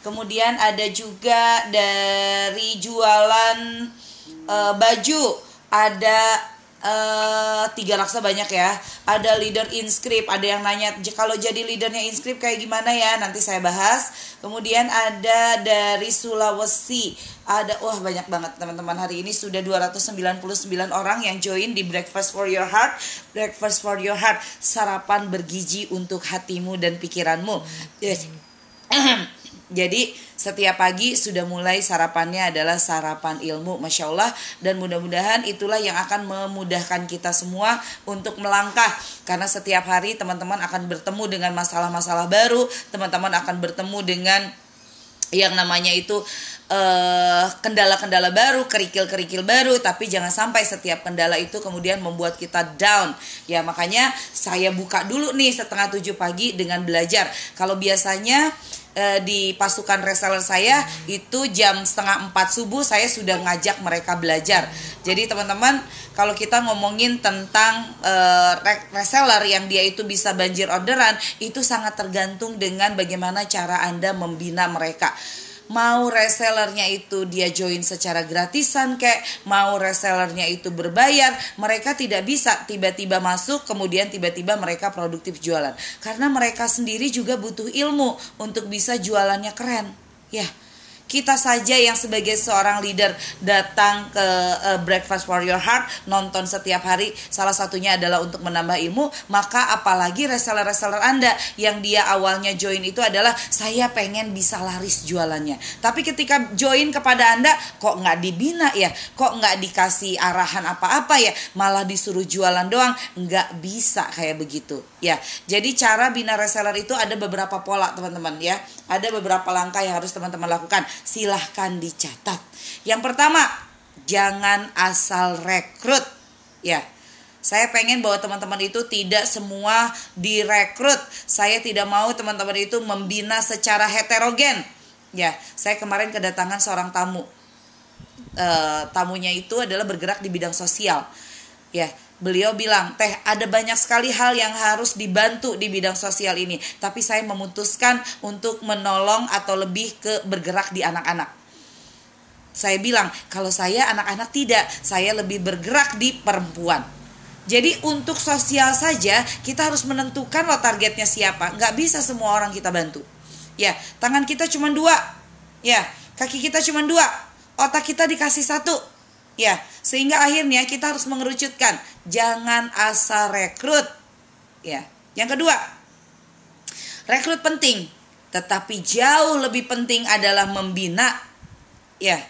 Kemudian ada juga dari jualan uh, baju ada uh, tiga raksa banyak ya. Ada leader inscript, ada yang nanya kalau jadi leadernya inscript kayak gimana ya? Nanti saya bahas. Kemudian ada dari Sulawesi. Ada wah banyak banget teman-teman hari ini sudah 299 orang yang join di Breakfast for Your Heart. Breakfast for Your Heart, sarapan bergizi untuk hatimu dan pikiranmu. Yes. Jadi setiap pagi sudah mulai sarapannya adalah sarapan ilmu Masya Allah Dan mudah-mudahan itulah yang akan memudahkan kita semua untuk melangkah Karena setiap hari teman-teman akan bertemu dengan masalah-masalah baru Teman-teman akan bertemu dengan yang namanya itu eh, kendala-kendala baru, kerikil-kerikil baru, tapi jangan sampai setiap kendala itu kemudian membuat kita down. Ya makanya saya buka dulu nih setengah tujuh pagi dengan belajar. Kalau biasanya e, di pasukan reseller saya itu jam setengah empat subuh saya sudah ngajak mereka belajar. Jadi teman-teman kalau kita ngomongin tentang e, reseller yang dia itu bisa banjir orderan itu sangat tergantung dengan bagaimana cara anda membina mereka mau resellernya itu dia join secara gratisan kayak mau resellernya itu berbayar mereka tidak bisa tiba-tiba masuk kemudian tiba-tiba mereka produktif jualan. Karena mereka sendiri juga butuh ilmu untuk bisa jualannya keren. Ya kita saja yang sebagai seorang leader datang ke uh, Breakfast for Your Heart nonton setiap hari salah satunya adalah untuk menambah ilmu maka apalagi reseller-reseller Anda yang dia awalnya join itu adalah saya pengen bisa laris jualannya. Tapi ketika join kepada Anda kok nggak dibina ya? Kok nggak dikasih arahan apa-apa ya? Malah disuruh jualan doang? Nggak bisa kayak begitu ya. Jadi cara bina reseller itu ada beberapa pola teman-teman ya. Ada beberapa langkah yang harus teman-teman lakukan silahkan dicatat. Yang pertama, jangan asal rekrut. Ya, saya pengen bahwa teman-teman itu tidak semua direkrut. Saya tidak mau teman-teman itu membina secara heterogen. Ya, saya kemarin kedatangan seorang tamu. E, tamunya itu adalah bergerak di bidang sosial. Ya, beliau bilang, "Teh, ada banyak sekali hal yang harus dibantu di bidang sosial ini, tapi saya memutuskan untuk menolong atau lebih ke bergerak di anak-anak." Saya bilang, "Kalau saya anak-anak tidak, saya lebih bergerak di perempuan." Jadi untuk sosial saja kita harus menentukan lo targetnya siapa. Nggak bisa semua orang kita bantu. Ya, tangan kita cuma dua. Ya, kaki kita cuma dua. Otak kita dikasih satu Ya, sehingga akhirnya kita harus mengerucutkan, jangan asal rekrut. Ya. Yang kedua, rekrut penting, tetapi jauh lebih penting adalah membina. Ya,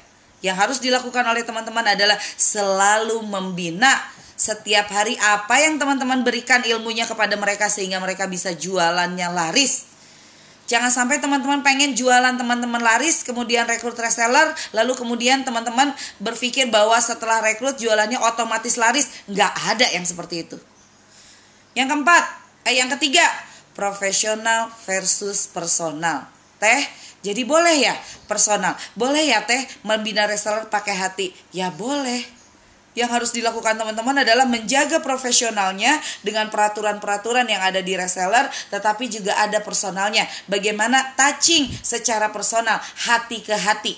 yang harus dilakukan oleh teman-teman adalah selalu membina setiap hari apa yang teman-teman berikan ilmunya kepada mereka sehingga mereka bisa jualannya laris Jangan sampai teman-teman pengen jualan teman-teman laris, kemudian rekrut reseller, lalu kemudian teman-teman berpikir bahwa setelah rekrut jualannya otomatis laris. Nggak ada yang seperti itu. Yang keempat, eh yang ketiga, profesional versus personal. Teh, jadi boleh ya personal? Boleh ya teh membina reseller pakai hati? Ya boleh yang harus dilakukan teman-teman adalah menjaga profesionalnya dengan peraturan-peraturan yang ada di reseller tetapi juga ada personalnya. Bagaimana touching secara personal hati ke hati.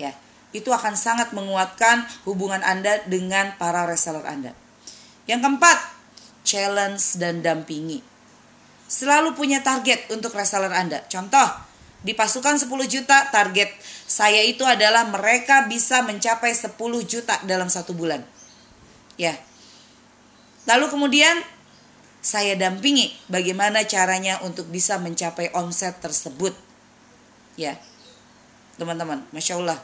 Ya itu akan sangat menguatkan hubungan Anda dengan para reseller Anda. Yang keempat challenge dan dampingi. Selalu punya target untuk reseller Anda. Contoh di pasukan 10 juta target saya itu adalah mereka bisa mencapai 10 juta dalam satu bulan. Ya. Lalu kemudian saya dampingi bagaimana caranya untuk bisa mencapai omset tersebut. Ya. Teman-teman, Masya Allah.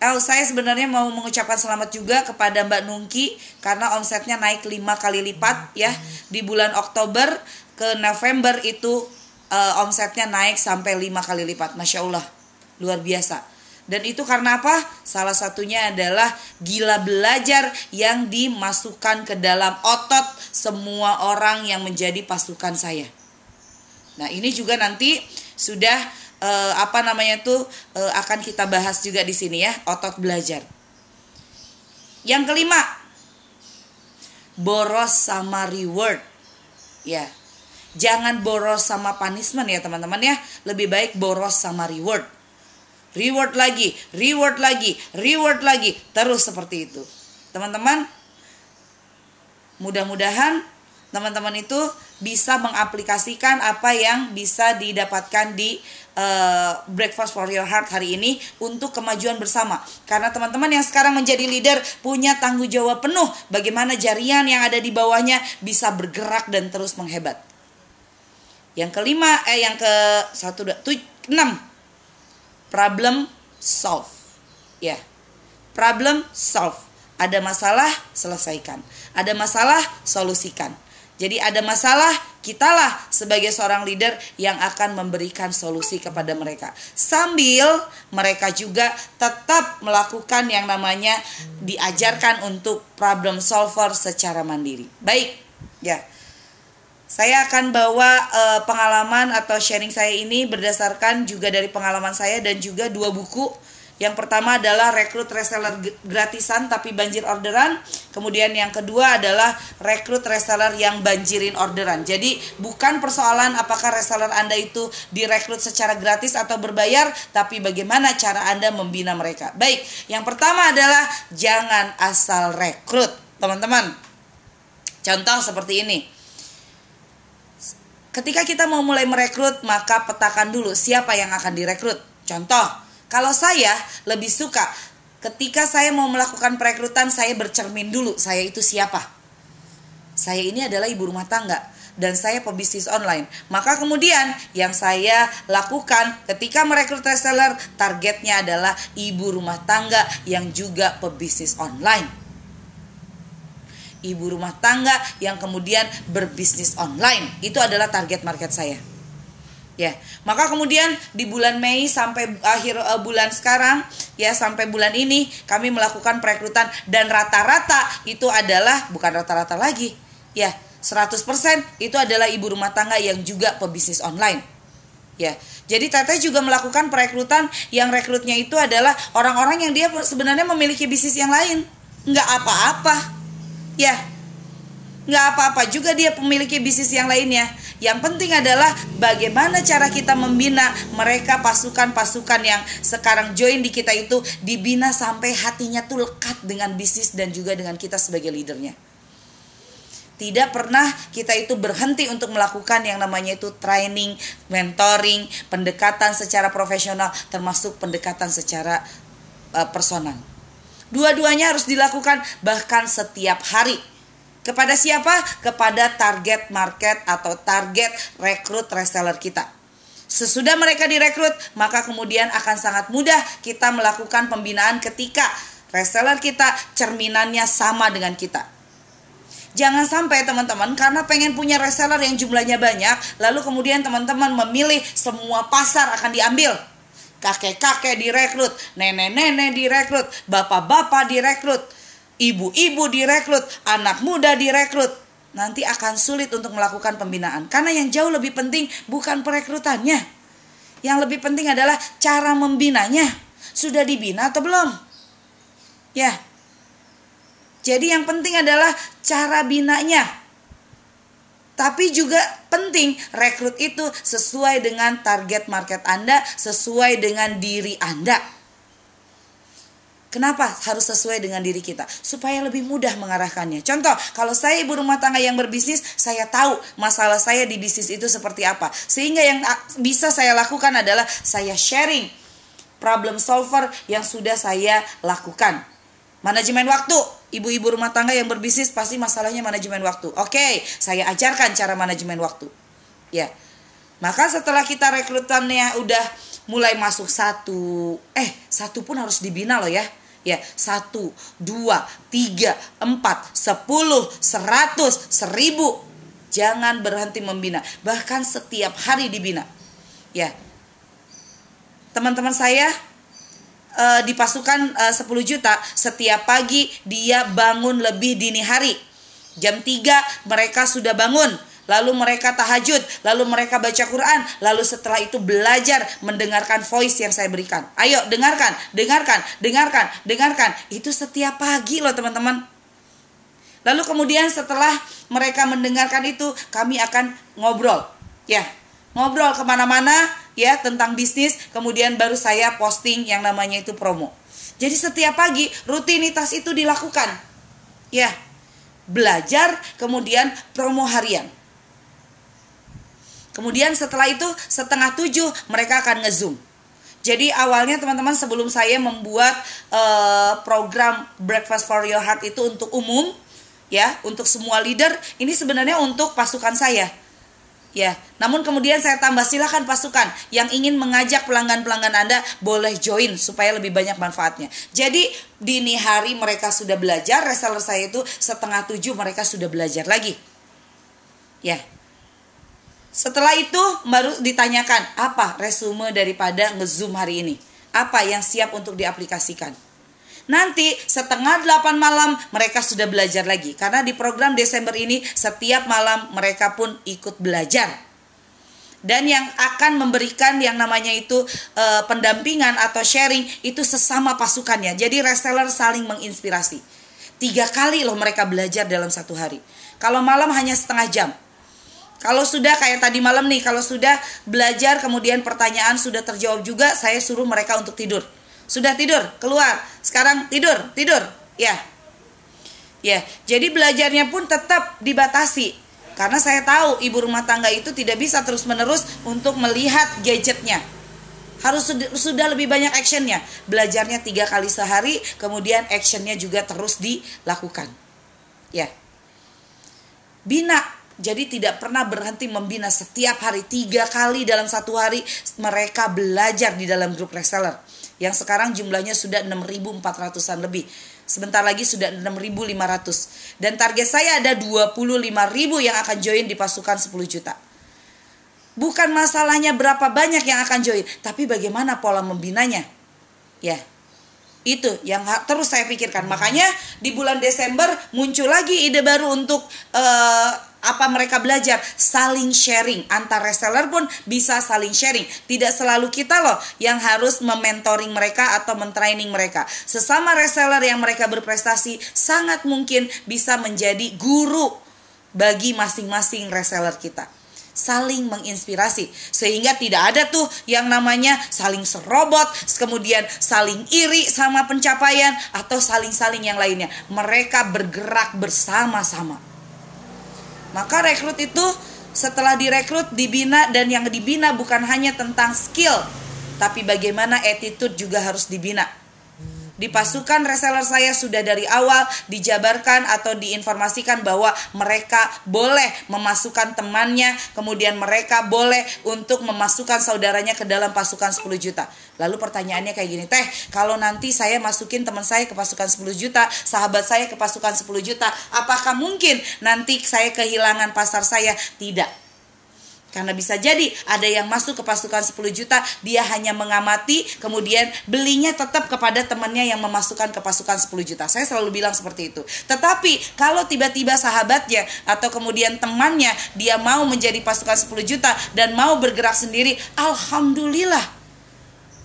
El, saya sebenarnya mau mengucapkan selamat juga kepada Mbak Nungki karena omsetnya naik 5 kali lipat ya. Di bulan Oktober ke November itu uh, omsetnya naik sampai lima kali lipat masya allah luar biasa dan itu karena apa? Salah satunya adalah gila belajar yang dimasukkan ke dalam otot semua orang yang menjadi pasukan saya. Nah, ini juga nanti sudah uh, apa namanya tuh uh, akan kita bahas juga di sini ya, otot belajar. Yang kelima, boros sama reward. Ya, Jangan boros sama punishment ya teman-teman ya. Lebih baik boros sama reward. Reward lagi, reward lagi, reward lagi. Terus seperti itu. Teman-teman, mudah-mudahan teman-teman itu bisa mengaplikasikan apa yang bisa didapatkan di uh, Breakfast for Your Heart hari ini untuk kemajuan bersama. Karena teman-teman yang sekarang menjadi leader punya tanggung jawab penuh bagaimana jarian yang ada di bawahnya bisa bergerak dan terus menghebat. Yang kelima, eh yang ke satu dua tuj, enam problem solve. Ya, yeah. problem solve. Ada masalah selesaikan. Ada masalah solusikan. Jadi ada masalah, kitalah sebagai seorang leader yang akan memberikan solusi kepada mereka. Sambil mereka juga tetap melakukan yang namanya diajarkan untuk problem solver secara mandiri. Baik, ya. Saya akan bawa uh, pengalaman atau sharing saya ini berdasarkan juga dari pengalaman saya dan juga dua buku yang pertama adalah rekrut reseller gratisan tapi banjir orderan. Kemudian yang kedua adalah rekrut reseller yang banjirin orderan. Jadi bukan persoalan apakah reseller Anda itu direkrut secara gratis atau berbayar, tapi bagaimana cara Anda membina mereka. Baik, yang pertama adalah jangan asal rekrut, teman-teman. Contoh seperti ini. Ketika kita mau mulai merekrut, maka petakan dulu siapa yang akan direkrut. Contoh, kalau saya lebih suka ketika saya mau melakukan perekrutan saya bercermin dulu saya itu siapa. Saya ini adalah ibu rumah tangga dan saya pebisnis online. Maka kemudian yang saya lakukan ketika merekrut reseller targetnya adalah ibu rumah tangga yang juga pebisnis online. Ibu rumah tangga yang kemudian berbisnis online itu adalah target market saya. Ya, maka kemudian di bulan Mei sampai akhir uh, bulan sekarang ya sampai bulan ini kami melakukan perekrutan dan rata-rata itu adalah bukan rata-rata lagi. Ya, 100% itu adalah ibu rumah tangga yang juga pebisnis online. Ya. Jadi Teteh juga melakukan perekrutan yang rekrutnya itu adalah orang-orang yang dia sebenarnya memiliki bisnis yang lain. Nggak apa-apa. Ya, nggak apa-apa juga dia memiliki bisnis yang lainnya. Yang penting adalah bagaimana cara kita membina mereka pasukan-pasukan yang sekarang join di kita itu dibina sampai hatinya tuh lekat dengan bisnis dan juga dengan kita sebagai leadernya. Tidak pernah kita itu berhenti untuk melakukan yang namanya itu training, mentoring, pendekatan secara profesional termasuk pendekatan secara uh, personal. Dua-duanya harus dilakukan bahkan setiap hari kepada siapa? Kepada target market atau target rekrut reseller kita. Sesudah mereka direkrut, maka kemudian akan sangat mudah kita melakukan pembinaan ketika reseller kita cerminannya sama dengan kita. Jangan sampai teman-teman karena pengen punya reseller yang jumlahnya banyak, lalu kemudian teman-teman memilih semua pasar akan diambil. Kakek-kakek direkrut, nenek-nenek direkrut, bapak-bapak direkrut ibu-ibu direkrut, anak muda direkrut, nanti akan sulit untuk melakukan pembinaan. Karena yang jauh lebih penting bukan perekrutannya. Yang lebih penting adalah cara membinanya. Sudah dibina atau belum? Ya. Jadi yang penting adalah cara binanya. Tapi juga penting rekrut itu sesuai dengan target market Anda, sesuai dengan diri Anda. Kenapa harus sesuai dengan diri kita? Supaya lebih mudah mengarahkannya. Contoh, kalau saya ibu rumah tangga yang berbisnis, saya tahu masalah saya di bisnis itu seperti apa. Sehingga yang bisa saya lakukan adalah saya sharing problem solver yang sudah saya lakukan. Manajemen waktu. Ibu-ibu rumah tangga yang berbisnis pasti masalahnya manajemen waktu. Oke, saya ajarkan cara manajemen waktu. Ya. Maka setelah kita rekrutannya udah mulai masuk satu, eh satu pun harus dibina loh ya ya satu dua tiga empat sepuluh seratus seribu jangan berhenti membina bahkan setiap hari dibina ya teman-teman saya uh, di pasukan uh, 10 juta setiap pagi dia bangun lebih dini hari jam 3 mereka sudah bangun lalu mereka tahajud, lalu mereka baca Quran, lalu setelah itu belajar mendengarkan voice yang saya berikan. Ayo dengarkan, dengarkan, dengarkan, dengarkan. Itu setiap pagi loh teman-teman. Lalu kemudian setelah mereka mendengarkan itu, kami akan ngobrol, ya, ngobrol ke mana-mana, ya tentang bisnis. Kemudian baru saya posting yang namanya itu promo. Jadi setiap pagi rutinitas itu dilakukan, ya, belajar, kemudian promo harian. Kemudian setelah itu setengah tujuh mereka akan ngezoom. Jadi awalnya teman-teman sebelum saya membuat uh, program Breakfast for Your Heart itu untuk umum, ya untuk semua leader ini sebenarnya untuk pasukan saya ya namun kemudian saya tambah silahkan pasukan yang ingin mengajak pelanggan-pelanggan anda boleh join supaya lebih banyak manfaatnya. Jadi dini hari mereka sudah belajar reseller saya itu setengah tujuh mereka sudah belajar lagi. Ya. Setelah itu baru ditanyakan apa resume daripada ngezoom hari ini? Apa yang siap untuk diaplikasikan Nanti setengah delapan malam mereka sudah belajar lagi. Karena di program Desember ini setiap malam mereka pun ikut belajar. Dan yang akan memberikan yang namanya itu e, pendampingan atau sharing itu sesama pasukannya. Jadi reseller saling menginspirasi. Tiga kali loh mereka belajar dalam satu hari. Kalau malam hanya setengah jam. Kalau sudah kayak tadi malam nih, kalau sudah belajar kemudian pertanyaan sudah terjawab juga, saya suruh mereka untuk tidur sudah tidur, keluar. Sekarang tidur, tidur. Ya. Ya, jadi belajarnya pun tetap dibatasi. Karena saya tahu ibu rumah tangga itu tidak bisa terus-menerus untuk melihat gadgetnya. Harus sudah lebih banyak actionnya. Belajarnya tiga kali sehari, kemudian actionnya juga terus dilakukan. Ya. Bina jadi tidak pernah berhenti membina setiap hari tiga kali dalam satu hari mereka belajar di dalam grup reseller yang sekarang jumlahnya sudah 6.400an lebih. Sebentar lagi sudah 6.500 dan target saya ada 25.000 yang akan join di pasukan 10 juta. Bukan masalahnya berapa banyak yang akan join, tapi bagaimana pola membinanya. Ya. Itu yang terus saya pikirkan. Makanya di bulan Desember muncul lagi ide baru untuk uh, apa mereka belajar? Saling sharing. Antar reseller pun bisa saling sharing. Tidak selalu kita loh yang harus mementoring mereka atau mentraining mereka. Sesama reseller yang mereka berprestasi sangat mungkin bisa menjadi guru bagi masing-masing reseller kita. Saling menginspirasi. Sehingga tidak ada tuh yang namanya saling serobot kemudian saling iri sama pencapaian atau saling-saling yang lainnya. Mereka bergerak bersama-sama maka rekrut itu setelah direkrut dibina dan yang dibina bukan hanya tentang skill, tapi bagaimana attitude juga harus dibina di pasukan reseller saya sudah dari awal dijabarkan atau diinformasikan bahwa mereka boleh memasukkan temannya, kemudian mereka boleh untuk memasukkan saudaranya ke dalam pasukan 10 juta. Lalu pertanyaannya kayak gini, Teh, kalau nanti saya masukin teman saya ke pasukan 10 juta, sahabat saya ke pasukan 10 juta, apakah mungkin nanti saya kehilangan pasar saya? Tidak karena bisa jadi ada yang masuk ke pasukan 10 juta, dia hanya mengamati, kemudian belinya tetap kepada temannya yang memasukkan ke pasukan 10 juta. Saya selalu bilang seperti itu. Tetapi kalau tiba-tiba sahabatnya atau kemudian temannya dia mau menjadi pasukan 10 juta dan mau bergerak sendiri, alhamdulillah.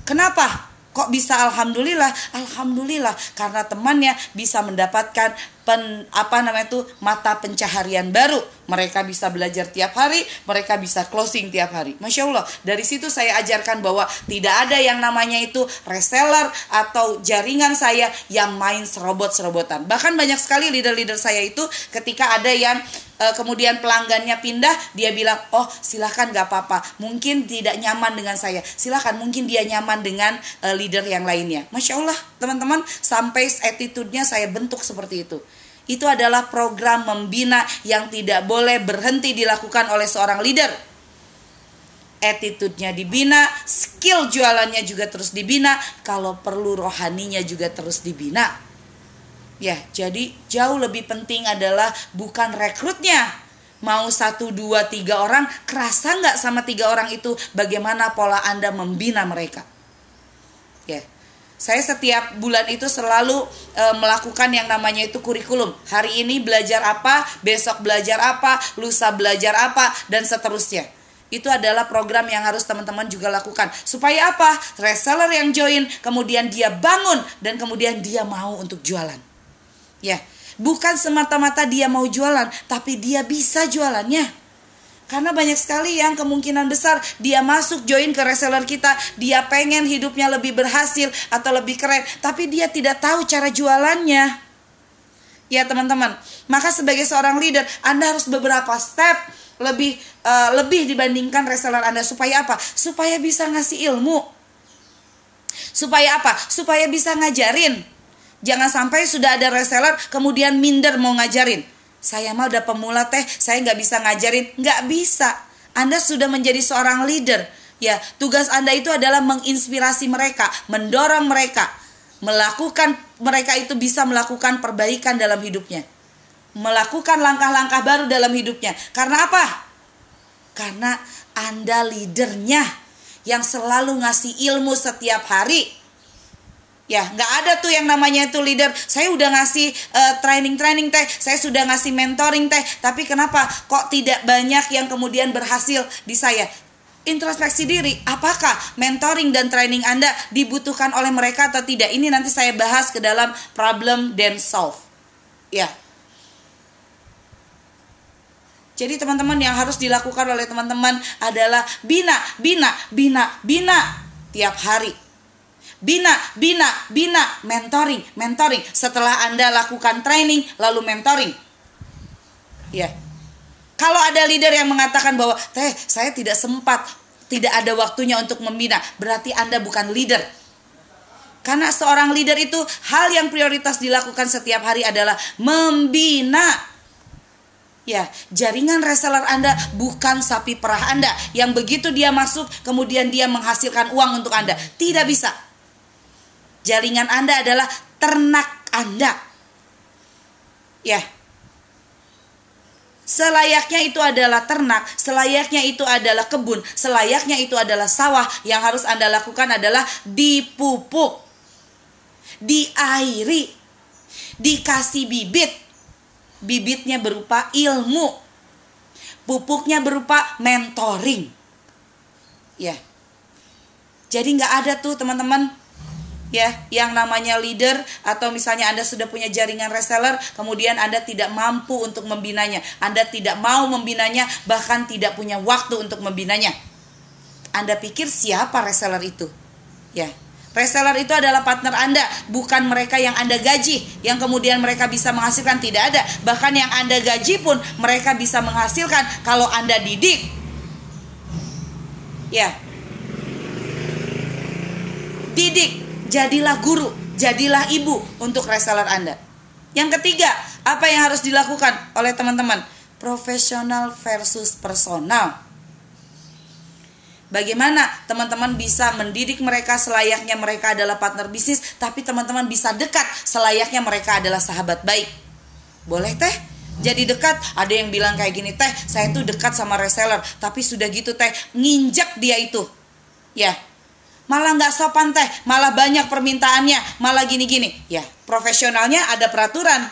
Kenapa? Kok bisa alhamdulillah? Alhamdulillah karena temannya bisa mendapatkan pen, apa namanya itu mata pencaharian baru. Mereka bisa belajar tiap hari, mereka bisa closing tiap hari. Masya Allah, dari situ saya ajarkan bahwa tidak ada yang namanya itu reseller atau jaringan saya yang main serobot-serobotan. Bahkan banyak sekali leader-leader saya itu ketika ada yang e, kemudian pelanggannya pindah, dia bilang, oh silahkan gak apa-apa, mungkin tidak nyaman dengan saya, silahkan mungkin dia nyaman dengan e, leader yang lainnya. Masya Allah, teman-teman, sampai attitude-nya saya bentuk seperti itu itu adalah program membina yang tidak boleh berhenti dilakukan oleh seorang leader. Attitude-nya dibina, skill jualannya juga terus dibina, kalau perlu rohaninya juga terus dibina. Ya, jadi jauh lebih penting adalah bukan rekrutnya, mau satu dua tiga orang kerasa nggak sama tiga orang itu bagaimana pola anda membina mereka ya saya setiap bulan itu selalu e, melakukan yang namanya itu kurikulum. Hari ini belajar apa, besok belajar apa, lusa belajar apa, dan seterusnya. Itu adalah program yang harus teman-teman juga lakukan. Supaya apa? Reseller yang join, kemudian dia bangun dan kemudian dia mau untuk jualan. Ya. Bukan semata-mata dia mau jualan, tapi dia bisa jualannya. Karena banyak sekali yang kemungkinan besar dia masuk join ke reseller kita, dia pengen hidupnya lebih berhasil atau lebih keren, tapi dia tidak tahu cara jualannya. Ya teman-teman, maka sebagai seorang leader Anda harus beberapa step lebih uh, lebih dibandingkan reseller Anda supaya apa? Supaya bisa ngasih ilmu. Supaya apa? Supaya bisa ngajarin. Jangan sampai sudah ada reseller kemudian minder mau ngajarin. Saya mah udah pemula teh, saya nggak bisa ngajarin. Nggak bisa. Anda sudah menjadi seorang leader. Ya, tugas Anda itu adalah menginspirasi mereka, mendorong mereka, melakukan mereka itu bisa melakukan perbaikan dalam hidupnya. Melakukan langkah-langkah baru dalam hidupnya. Karena apa? Karena Anda leadernya yang selalu ngasih ilmu setiap hari. Ya, nggak ada tuh yang namanya itu leader. Saya udah ngasih uh, training-training teh, saya sudah ngasih mentoring teh, tapi kenapa kok tidak banyak yang kemudian berhasil di saya? introspeksi diri, apakah mentoring dan training Anda dibutuhkan oleh mereka atau tidak? Ini nanti saya bahas ke dalam problem then solve. Ya. Jadi teman-teman yang harus dilakukan oleh teman-teman adalah bina, bina, bina, bina tiap hari. Bina, bina, bina, mentoring, mentoring. Setelah Anda lakukan training, lalu mentoring. Ya, kalau ada leader yang mengatakan bahwa teh saya tidak sempat, tidak ada waktunya untuk membina, berarti Anda bukan leader. Karena seorang leader itu hal yang prioritas dilakukan setiap hari adalah membina. Ya, jaringan reseller Anda bukan sapi perah Anda yang begitu dia masuk kemudian dia menghasilkan uang untuk Anda. Tidak bisa. Jaringan Anda adalah ternak Anda. Ya, Selayaknya itu adalah ternak, selayaknya itu adalah kebun, selayaknya itu adalah sawah. Yang harus Anda lakukan adalah dipupuk, diairi, dikasih bibit. Bibitnya berupa ilmu, pupuknya berupa mentoring. Ya, jadi nggak ada tuh teman-teman ya yang namanya leader atau misalnya Anda sudah punya jaringan reseller kemudian Anda tidak mampu untuk membinanya Anda tidak mau membinanya bahkan tidak punya waktu untuk membinanya Anda pikir siapa reseller itu ya Reseller itu adalah partner Anda, bukan mereka yang Anda gaji, yang kemudian mereka bisa menghasilkan tidak ada. Bahkan yang Anda gaji pun mereka bisa menghasilkan kalau Anda didik. Ya. Didik jadilah guru, jadilah ibu untuk reseller Anda. Yang ketiga, apa yang harus dilakukan oleh teman-teman? Profesional versus personal. Bagaimana teman-teman bisa mendidik mereka selayaknya mereka adalah partner bisnis, tapi teman-teman bisa dekat selayaknya mereka adalah sahabat baik. Boleh teh? Jadi dekat, ada yang bilang kayak gini, teh saya tuh dekat sama reseller, tapi sudah gitu teh nginjak dia itu. Ya, malah nggak sopan teh, malah banyak permintaannya, malah gini-gini. Ya, profesionalnya ada peraturan,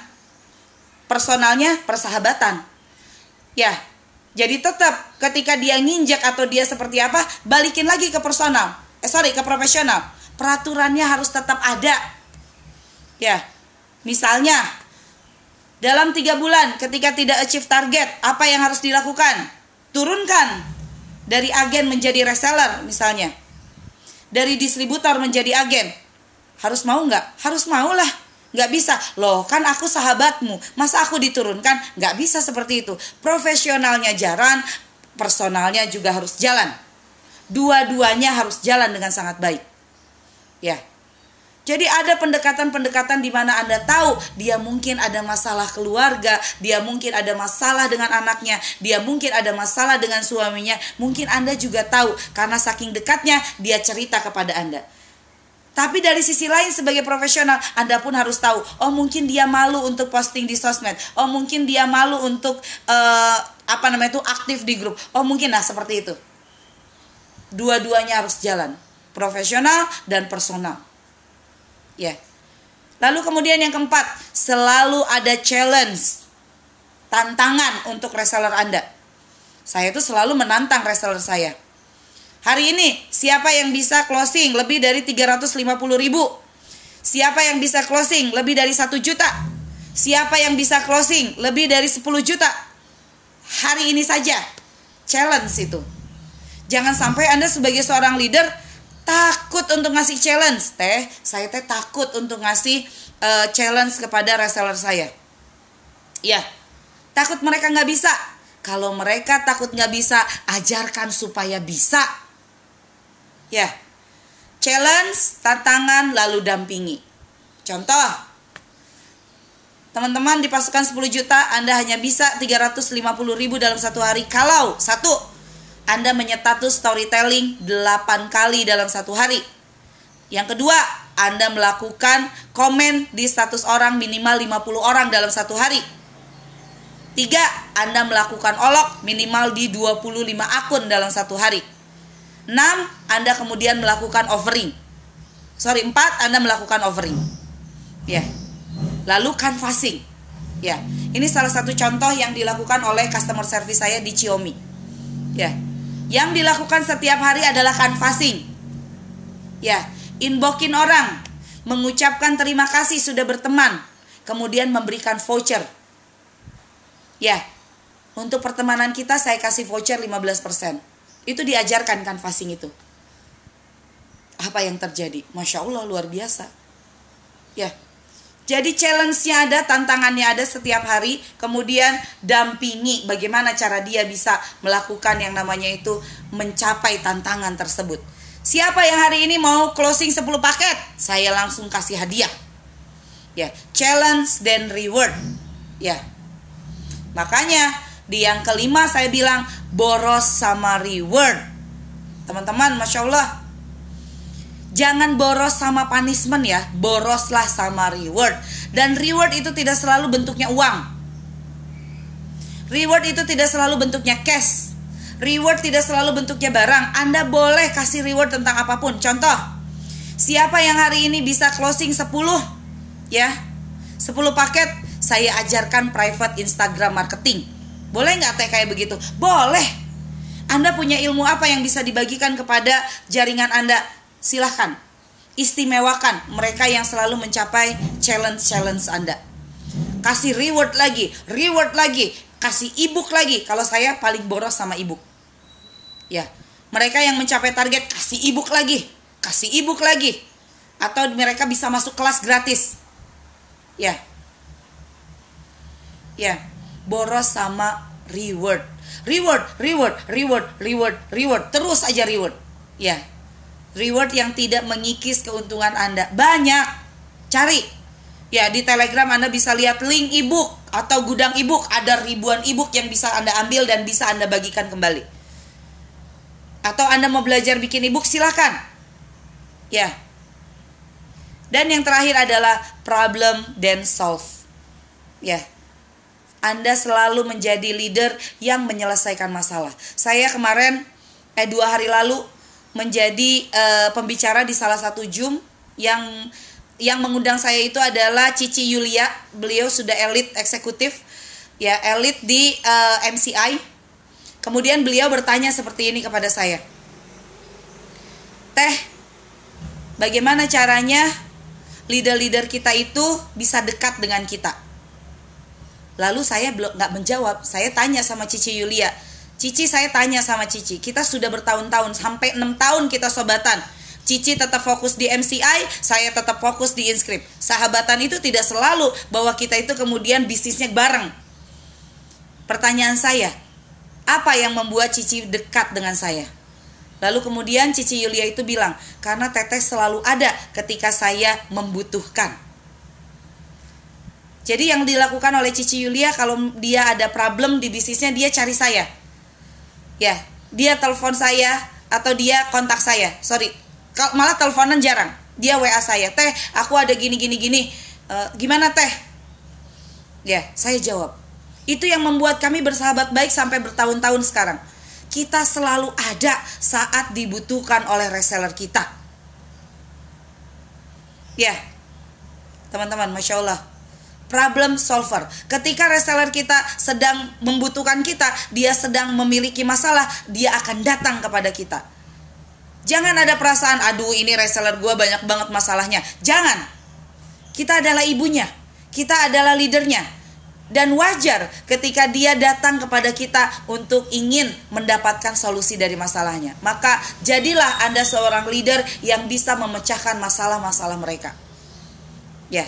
personalnya persahabatan. Ya, jadi tetap ketika dia nginjak atau dia seperti apa, balikin lagi ke personal. Eh sorry, ke profesional. Peraturannya harus tetap ada. Ya, misalnya dalam tiga bulan ketika tidak achieve target, apa yang harus dilakukan? Turunkan dari agen menjadi reseller misalnya dari distributor menjadi agen. Harus mau nggak? Harus mau lah. Nggak bisa. Loh kan aku sahabatmu. Masa aku diturunkan? Nggak bisa seperti itu. Profesionalnya jalan, personalnya juga harus jalan. Dua-duanya harus jalan dengan sangat baik. Ya, jadi ada pendekatan-pendekatan di mana Anda tahu dia mungkin ada masalah keluarga, dia mungkin ada masalah dengan anaknya, dia mungkin ada masalah dengan suaminya. Mungkin Anda juga tahu karena saking dekatnya dia cerita kepada Anda. Tapi dari sisi lain sebagai profesional, Anda pun harus tahu, oh mungkin dia malu untuk posting di sosmed. Oh mungkin dia malu untuk uh, apa namanya itu aktif di grup. Oh mungkin nah seperti itu. Dua-duanya harus jalan, profesional dan personal. Ya. Lalu kemudian yang keempat, selalu ada challenge, tantangan untuk reseller Anda. Saya itu selalu menantang reseller saya. Hari ini, siapa yang bisa closing lebih dari 350 ribu? Siapa yang bisa closing lebih dari 1 juta? Siapa yang bisa closing lebih dari 10 juta? Hari ini saja. Challenge itu. Jangan sampai Anda sebagai seorang leader takut untuk ngasih challenge. Teh, saya teh takut untuk ngasih uh, challenge kepada reseller saya. Ya, takut mereka nggak bisa. Kalau mereka takut nggak bisa, ajarkan supaya bisa. Ya, challenge, tantangan, lalu dampingi. Contoh, teman-teman di pasukan 10 juta Anda hanya bisa 350 ribu dalam satu hari kalau satu Anda menyetatus storytelling 8 kali dalam satu hari. Yang kedua, Anda melakukan komen di status orang minimal 50 orang dalam satu hari. Tiga, Anda melakukan olok minimal di 25 akun dalam satu hari. 6. Anda kemudian melakukan offering. Sorry, 4. Anda melakukan offering. Ya. Lalu canvassing. Ya. Ini salah satu contoh yang dilakukan oleh customer service saya di Xiaomi. Ya. Yang dilakukan setiap hari adalah canvassing. Ya, inboxin orang, mengucapkan terima kasih sudah berteman, kemudian memberikan voucher. Ya. Untuk pertemanan kita saya kasih voucher 15% itu diajarkan kan fasting itu. Apa yang terjadi? Masya Allah luar biasa. Ya. Jadi challenge-nya ada, tantangannya ada setiap hari. Kemudian dampingi bagaimana cara dia bisa melakukan yang namanya itu mencapai tantangan tersebut. Siapa yang hari ini mau closing 10 paket? Saya langsung kasih hadiah. Ya, challenge dan reward. Ya. Makanya di yang kelima saya bilang boros sama reward. Teman-teman, masya Allah. Jangan boros sama punishment ya, boroslah sama reward. Dan reward itu tidak selalu bentuknya uang. Reward itu tidak selalu bentuknya cash. Reward tidak selalu bentuknya barang. Anda boleh kasih reward tentang apa pun. Contoh, siapa yang hari ini bisa closing 10 ya? 10 paket saya ajarkan private Instagram marketing boleh nggak teh kayak begitu? Boleh. Anda punya ilmu apa yang bisa dibagikan kepada jaringan Anda? Silahkan. Istimewakan mereka yang selalu mencapai challenge-challenge Anda. Kasih reward lagi, reward lagi, kasih ebook lagi. Kalau saya paling boros sama ebook. Ya, mereka yang mencapai target kasih ebook lagi, kasih ebook lagi. Atau mereka bisa masuk kelas gratis. Ya. Ya boros sama reward. Reward, reward, reward, reward, reward. Terus aja reward. Ya. Reward yang tidak mengikis keuntungan Anda. Banyak. Cari. Ya, di Telegram Anda bisa lihat link ebook atau gudang ebook. Ada ribuan ebook yang bisa Anda ambil dan bisa Anda bagikan kembali. Atau Anda mau belajar bikin ebook silahkan. Ya. Dan yang terakhir adalah problem then solve. Ya. Anda selalu menjadi leader yang menyelesaikan masalah. Saya kemarin eh dua hari lalu menjadi uh, pembicara di salah satu Zoom yang yang mengundang saya itu adalah Cici Yulia. Beliau sudah elit eksekutif ya, elit di uh, eh, MCI. Kemudian beliau bertanya seperti ini kepada saya. Teh, bagaimana caranya leader-leader kita itu bisa dekat dengan kita? Lalu saya belum nggak menjawab. Saya tanya sama Cici Yulia. Cici saya tanya sama Cici. Kita sudah bertahun-tahun sampai enam tahun kita sobatan. Cici tetap fokus di MCI, saya tetap fokus di inskrip. Sahabatan itu tidak selalu bahwa kita itu kemudian bisnisnya bareng. Pertanyaan saya, apa yang membuat Cici dekat dengan saya? Lalu kemudian Cici Yulia itu bilang, karena Teteh selalu ada ketika saya membutuhkan. Jadi yang dilakukan oleh Cici Yulia kalau dia ada problem di bisnisnya dia cari saya. Ya, dia telepon saya atau dia kontak saya. Sorry, malah teleponan jarang. Dia WA saya, teh aku ada gini gini gini. Uh, gimana teh? Ya, saya jawab. Itu yang membuat kami bersahabat baik sampai bertahun-tahun sekarang. Kita selalu ada saat dibutuhkan oleh reseller kita. Ya, teman-teman, masya Allah problem solver. Ketika reseller kita sedang membutuhkan kita, dia sedang memiliki masalah, dia akan datang kepada kita. Jangan ada perasaan, aduh ini reseller gue banyak banget masalahnya. Jangan. Kita adalah ibunya. Kita adalah leadernya. Dan wajar ketika dia datang kepada kita untuk ingin mendapatkan solusi dari masalahnya. Maka jadilah Anda seorang leader yang bisa memecahkan masalah-masalah mereka. Ya.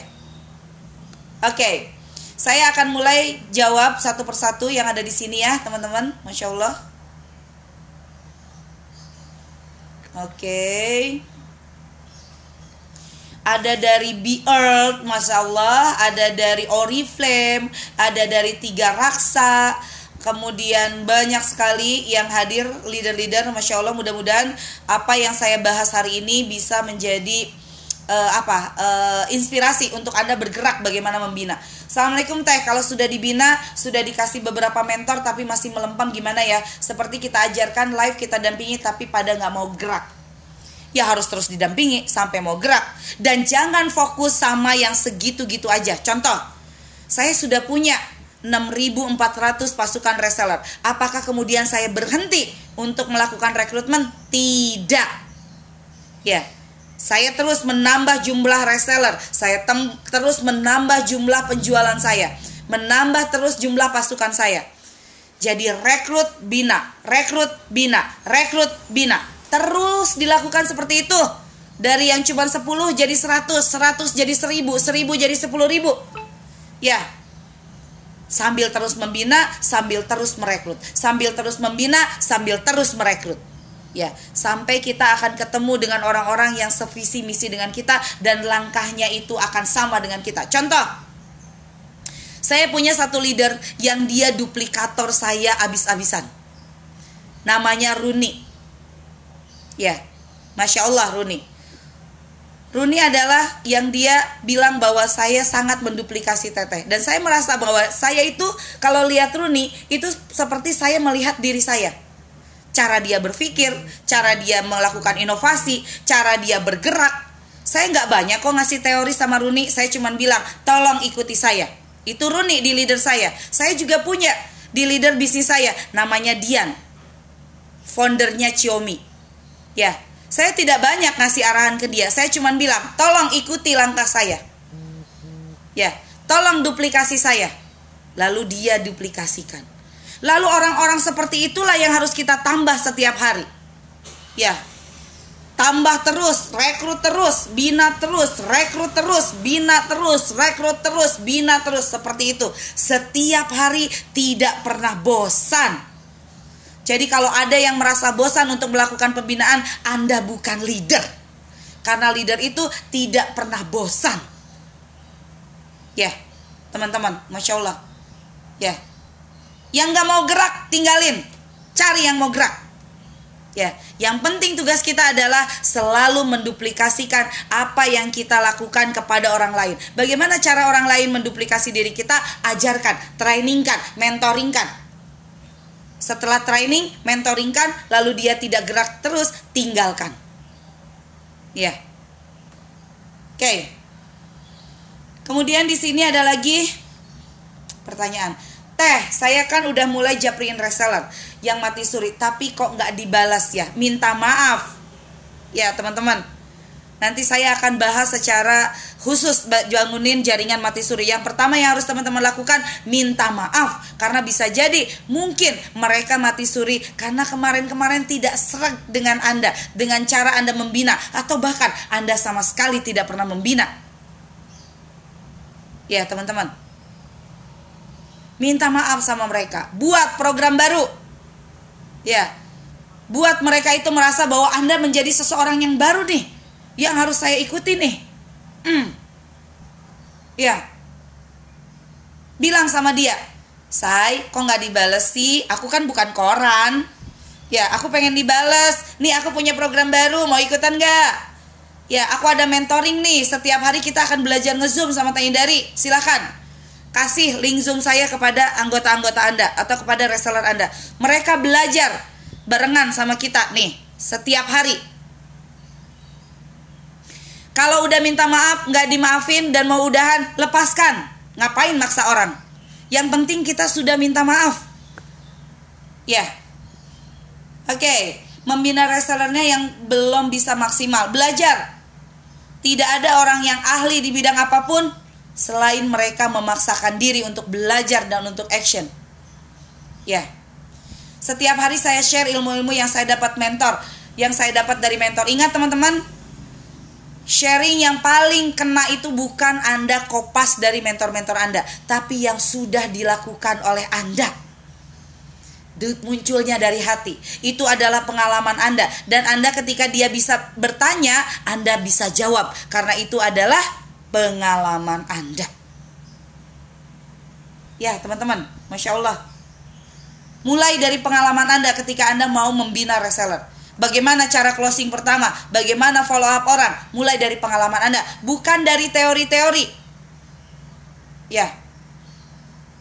Oke. Saya akan mulai jawab satu persatu yang ada di sini ya, teman-teman. Masya Allah. Oke. Ada dari Be Earth, masya Allah, ada dari Oriflame, ada dari Tiga Raksa, kemudian banyak sekali yang hadir leader-leader, masya Allah, mudah-mudahan apa yang saya bahas hari ini bisa menjadi uh, apa uh, inspirasi untuk anda bergerak bagaimana membina. Assalamualaikum teh, kalau sudah dibina, sudah dikasih beberapa mentor tapi masih melempem gimana ya? Seperti kita ajarkan live kita dampingi tapi pada nggak mau gerak ya harus terus didampingi sampai mau gerak. Dan jangan fokus sama yang segitu-gitu aja. Contoh, saya sudah punya 6.400 pasukan reseller. Apakah kemudian saya berhenti untuk melakukan rekrutmen? Tidak. Ya, saya terus menambah jumlah reseller. Saya terus menambah jumlah penjualan saya. Menambah terus jumlah pasukan saya. Jadi rekrut bina, rekrut bina, rekrut bina Terus dilakukan seperti itu. Dari yang cuma 10 jadi 100, 100 jadi 1000, 1000 jadi 10 ribu. Ya, sambil terus membina, sambil terus merekrut, sambil terus membina, sambil terus merekrut. Ya, sampai kita akan ketemu dengan orang-orang yang sevisi misi dengan kita dan langkahnya itu akan sama dengan kita. Contoh, saya punya satu leader yang dia duplikator saya abis-abisan. Namanya Runi. Ya, Masya Allah Runi. Runi adalah yang dia bilang bahwa saya sangat menduplikasi teteh. Dan saya merasa bahwa saya itu kalau lihat Runi itu seperti saya melihat diri saya. Cara dia berpikir, cara dia melakukan inovasi, cara dia bergerak. Saya nggak banyak kok ngasih teori sama Runi. Saya cuma bilang, tolong ikuti saya. Itu Runi di leader saya. Saya juga punya di leader bisnis saya. Namanya Dian. Foundernya Xiaomi Ya, saya tidak banyak ngasih arahan ke dia. Saya cuma bilang, tolong ikuti langkah saya. Ya, tolong duplikasi saya. Lalu dia duplikasikan. Lalu orang-orang seperti itulah yang harus kita tambah setiap hari. Ya, tambah terus, rekrut terus, bina terus, rekrut terus, bina terus, rekrut terus, bina terus seperti itu. Setiap hari tidak pernah bosan. Jadi kalau ada yang merasa bosan untuk melakukan pembinaan, Anda bukan leader. Karena leader itu tidak pernah bosan. Ya, teman-teman, Masya Allah. Ya, yang gak mau gerak, tinggalin. Cari yang mau gerak. Ya, yang penting tugas kita adalah selalu menduplikasikan apa yang kita lakukan kepada orang lain. Bagaimana cara orang lain menduplikasi diri kita? Ajarkan, trainingkan, mentoringkan setelah training, mentoringkan, lalu dia tidak gerak terus, tinggalkan. Ya. Oke. Kemudian di sini ada lagi pertanyaan. Teh, saya kan udah mulai japriin reseller yang mati suri, tapi kok nggak dibalas ya? Minta maaf. Ya, teman-teman Nanti saya akan bahas secara khusus bangunin jaringan mati suri. Yang pertama yang harus teman-teman lakukan minta maaf karena bisa jadi mungkin mereka mati suri karena kemarin-kemarin tidak serak dengan Anda dengan cara Anda membina atau bahkan Anda sama sekali tidak pernah membina. Ya, teman-teman. Minta maaf sama mereka. Buat program baru. Ya. Buat mereka itu merasa bahwa Anda menjadi seseorang yang baru nih yang harus saya ikuti nih. Hmm. Ya. Bilang sama dia, Say, kok nggak dibales sih? Aku kan bukan koran. Ya, aku pengen dibales. Nih, aku punya program baru, mau ikutan nggak? Ya, aku ada mentoring nih. Setiap hari kita akan belajar ngezoom sama Tanya Dari. Silahkan kasih link zoom saya kepada anggota-anggota Anda atau kepada reseller Anda. Mereka belajar barengan sama kita nih setiap hari kalau udah minta maaf, nggak dimaafin dan mau udahan, lepaskan. Ngapain maksa orang? Yang penting kita sudah minta maaf. Ya. Oke, okay. membina resellernya yang belum bisa maksimal. Belajar. Tidak ada orang yang ahli di bidang apa pun selain mereka memaksakan diri untuk belajar dan untuk action. Ya. Setiap hari saya share ilmu-ilmu yang saya dapat mentor, yang saya dapat dari mentor. Ingat teman-teman, sharing yang paling kena itu bukan Anda kopas dari mentor-mentor Anda, tapi yang sudah dilakukan oleh Anda munculnya dari hati. Itu adalah pengalaman Anda dan Anda ketika dia bisa bertanya, Anda bisa jawab karena itu adalah pengalaman Anda. Ya, teman-teman, Masya Allah. Mulai dari pengalaman Anda ketika Anda mau membina reseller. Bagaimana cara closing pertama? Bagaimana follow up orang? Mulai dari pengalaman Anda, bukan dari teori-teori. Ya.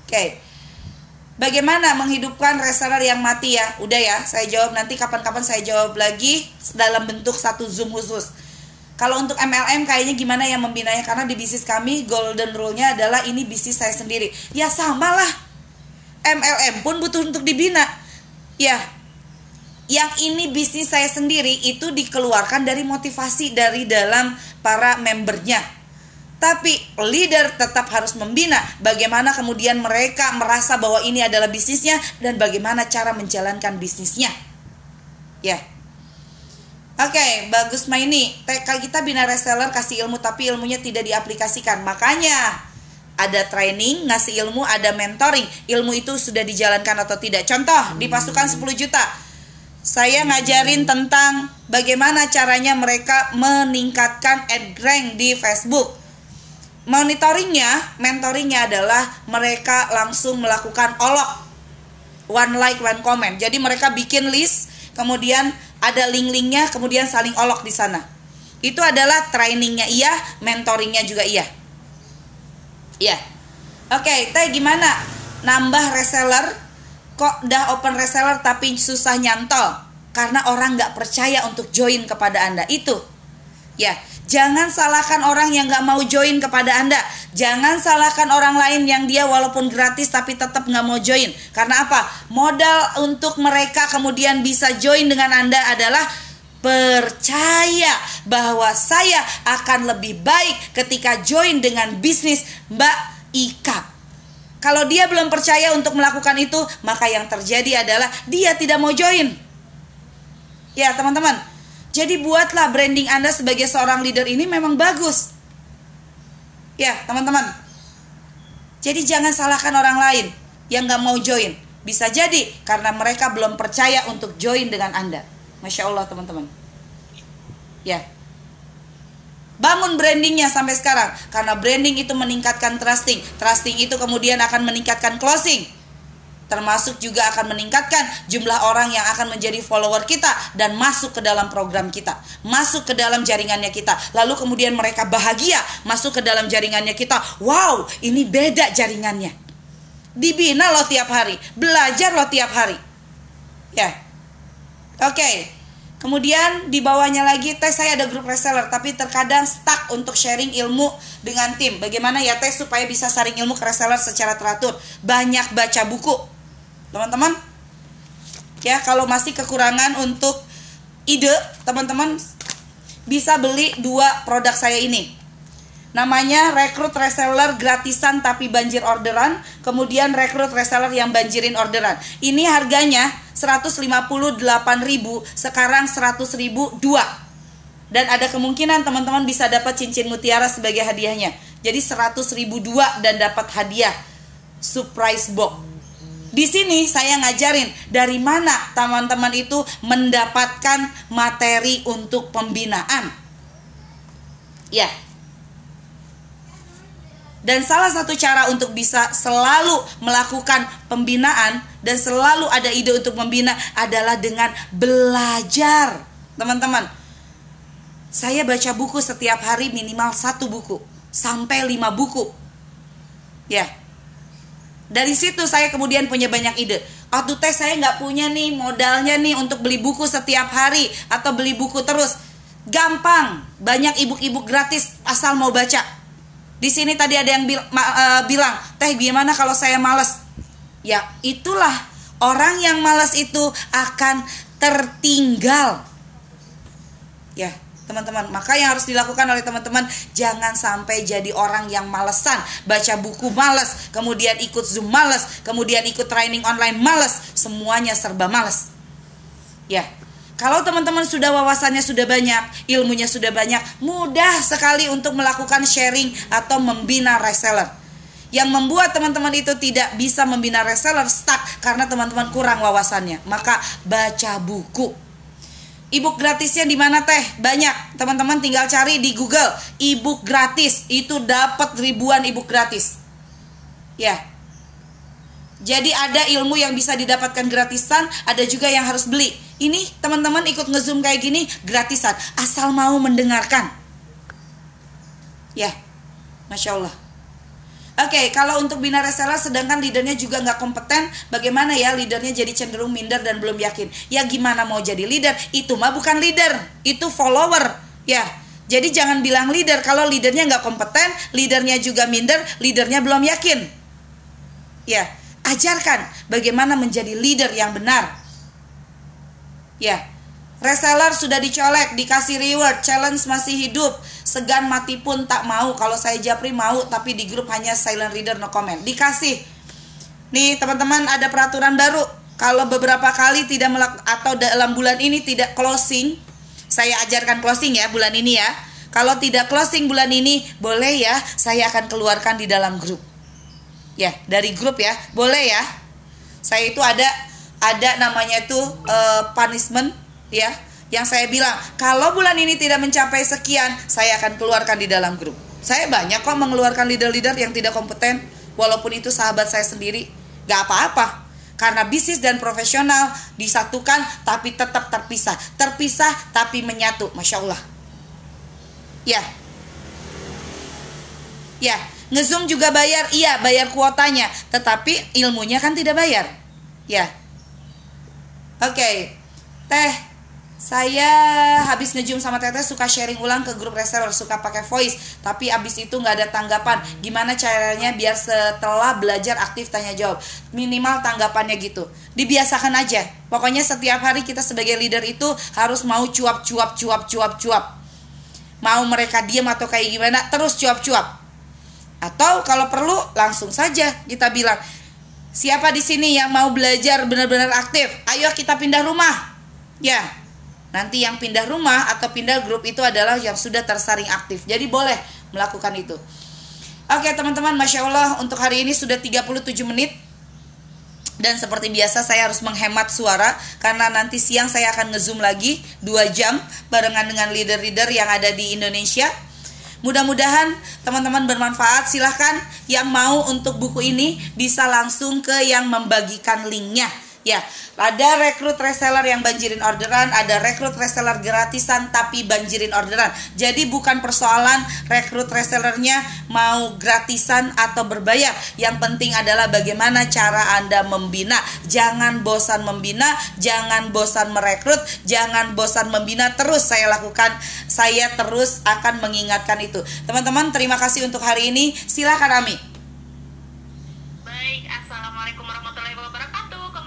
Oke. Okay. Bagaimana menghidupkan reseller yang mati ya? Udah ya, saya jawab nanti kapan-kapan saya jawab lagi dalam bentuk satu Zoom khusus. Kalau untuk MLM kayaknya gimana yang membinanya karena di bisnis kami golden rule-nya adalah ini bisnis saya sendiri. Ya samalah. MLM pun butuh untuk dibina. Ya. Yang ini bisnis saya sendiri itu dikeluarkan dari motivasi dari dalam para membernya tapi leader tetap harus membina bagaimana kemudian mereka merasa bahwa ini adalah bisnisnya dan bagaimana cara menjalankan bisnisnya. Ya. Oke, okay, bagus Maini. TK kita bina reseller kasih ilmu tapi ilmunya tidak diaplikasikan. Makanya ada training, ngasih ilmu, ada mentoring. Ilmu itu sudah dijalankan atau tidak. Contoh, di pasukan 10 juta. Saya ngajarin tentang bagaimana caranya mereka meningkatkan ad rank di Facebook monitoringnya, mentoringnya adalah mereka langsung melakukan olok one like one comment. Jadi mereka bikin list, kemudian ada link-linknya, kemudian saling olok di sana. Itu adalah trainingnya iya, mentoringnya juga iya. Iya. Oke, okay, teh gimana? Nambah reseller, kok dah open reseller tapi susah nyantol karena orang nggak percaya untuk join kepada anda itu. Ya, Jangan salahkan orang yang gak mau join kepada Anda. Jangan salahkan orang lain yang dia walaupun gratis tapi tetap gak mau join. Karena apa? Modal untuk mereka kemudian bisa join dengan Anda adalah percaya bahwa saya akan lebih baik ketika join dengan bisnis Mbak Ika. Kalau dia belum percaya untuk melakukan itu, maka yang terjadi adalah dia tidak mau join. Ya, teman-teman, jadi buatlah branding Anda sebagai seorang leader ini memang bagus. Ya, teman-teman. Jadi jangan salahkan orang lain yang gak mau join. Bisa jadi karena mereka belum percaya untuk join dengan Anda. Masya Allah teman-teman. Ya. Bangun brandingnya sampai sekarang. Karena branding itu meningkatkan trusting. Trusting itu kemudian akan meningkatkan closing termasuk juga akan meningkatkan jumlah orang yang akan menjadi follower kita dan masuk ke dalam program kita, masuk ke dalam jaringannya kita. Lalu kemudian mereka bahagia masuk ke dalam jaringannya kita. Wow, ini beda jaringannya. Dibina loh tiap hari, belajar loh tiap hari. Ya. Oke. Okay. Kemudian di bawahnya lagi tes saya ada grup reseller tapi terkadang stuck untuk sharing ilmu dengan tim. Bagaimana ya tes supaya bisa sharing ilmu ke reseller secara teratur? Banyak baca buku, teman-teman ya kalau masih kekurangan untuk ide teman-teman bisa beli dua produk saya ini. Namanya rekrut reseller gratisan tapi banjir orderan kemudian rekrut reseller yang banjirin orderan. Ini harganya 158.000 sekarang 100.000 dua. Dan ada kemungkinan teman-teman bisa dapat cincin mutiara sebagai hadiahnya. Jadi 100.000 dua dan dapat hadiah surprise box di sini saya ngajarin dari mana teman-teman itu mendapatkan materi untuk pembinaan. Ya. Dan salah satu cara untuk bisa selalu melakukan pembinaan dan selalu ada ide untuk membina adalah dengan belajar. Teman-teman, saya baca buku setiap hari minimal satu buku sampai lima buku. Ya, dari situ saya kemudian punya banyak ide. Waktu tes saya nggak punya nih modalnya nih untuk beli buku setiap hari atau beli buku terus. Gampang, banyak ibu-ibu gratis asal mau baca. Di sini tadi ada yang uh, bilang, teh gimana kalau saya males? Ya itulah orang yang malas itu akan tertinggal. Ya, teman-teman. Maka yang harus dilakukan oleh teman-teman jangan sampai jadi orang yang malesan, baca buku males, kemudian ikut Zoom males, kemudian ikut training online males, semuanya serba males. Ya. Kalau teman-teman sudah wawasannya sudah banyak, ilmunya sudah banyak, mudah sekali untuk melakukan sharing atau membina reseller. Yang membuat teman-teman itu tidak bisa membina reseller stuck karena teman-teman kurang wawasannya. Maka baca buku Ebook gratisnya di mana teh? Banyak. Teman-teman tinggal cari di Google. Ebook gratis itu dapat ribuan ebook gratis. Ya. Jadi ada ilmu yang bisa didapatkan gratisan, ada juga yang harus beli. Ini teman-teman ikut ngezoom kayak gini gratisan, asal mau mendengarkan. Ya, masya Allah. Oke, okay, kalau untuk bina reseller sedangkan leadernya juga nggak kompeten, bagaimana ya leadernya jadi cenderung minder dan belum yakin? Ya gimana mau jadi leader? Itu mah bukan leader, itu follower. Ya, jadi jangan bilang leader kalau leadernya nggak kompeten, leadernya juga minder, leadernya belum yakin. Ya, ajarkan bagaimana menjadi leader yang benar. Ya, Reseller sudah dicolek, dikasih reward, challenge masih hidup. Segan mati pun tak mau. Kalau saya Japri mau, tapi di grup hanya silent reader no comment. Dikasih. Nih teman-teman ada peraturan baru. Kalau beberapa kali tidak melak atau dalam bulan ini tidak closing, saya ajarkan closing ya bulan ini ya. Kalau tidak closing bulan ini, boleh ya saya akan keluarkan di dalam grup. Ya, dari grup ya. Boleh ya. Saya itu ada ada namanya itu uh, punishment ya yang saya bilang kalau bulan ini tidak mencapai sekian saya akan keluarkan di dalam grup. Saya banyak kok mengeluarkan leader-leader yang tidak kompeten walaupun itu sahabat saya sendiri. Gak apa-apa karena bisnis dan profesional disatukan tapi tetap terpisah. Terpisah tapi menyatu masya Allah. Ya. Ya ngezoom juga bayar iya bayar kuotanya. Tetapi ilmunya kan tidak bayar. Ya. Oke. Okay. teh saya habis ngejum sama Teteh suka sharing ulang ke grup reseller suka pakai voice. Tapi abis itu nggak ada tanggapan. Gimana caranya biar setelah belajar aktif tanya jawab? Minimal tanggapannya gitu. Dibiasakan aja. Pokoknya setiap hari kita sebagai leader itu harus mau cuap cuap cuap cuap cuap. Mau mereka diam atau kayak gimana terus cuap cuap. Atau kalau perlu langsung saja kita bilang siapa di sini yang mau belajar benar-benar aktif? Ayo kita pindah rumah. Ya Nanti yang pindah rumah atau pindah grup itu adalah yang sudah tersaring aktif. Jadi boleh melakukan itu. Oke teman-teman, Masya Allah untuk hari ini sudah 37 menit. Dan seperti biasa saya harus menghemat suara karena nanti siang saya akan ngezoom lagi 2 jam barengan dengan leader-leader yang ada di Indonesia. Mudah-mudahan teman-teman bermanfaat. Silahkan yang mau untuk buku ini bisa langsung ke yang membagikan linknya Ya, ada rekrut reseller yang banjirin orderan, ada rekrut reseller gratisan tapi banjirin orderan. Jadi bukan persoalan rekrut resellernya mau gratisan atau berbayar. Yang penting adalah bagaimana cara Anda membina. Jangan bosan membina, jangan bosan merekrut, jangan bosan membina. Terus saya lakukan, saya terus akan mengingatkan itu. Teman-teman, terima kasih untuk hari ini. Silakan Ami. Baik, Assalamualaikum warahmatullahi wabarakatuh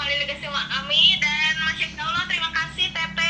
kembali lagi sama Ami dan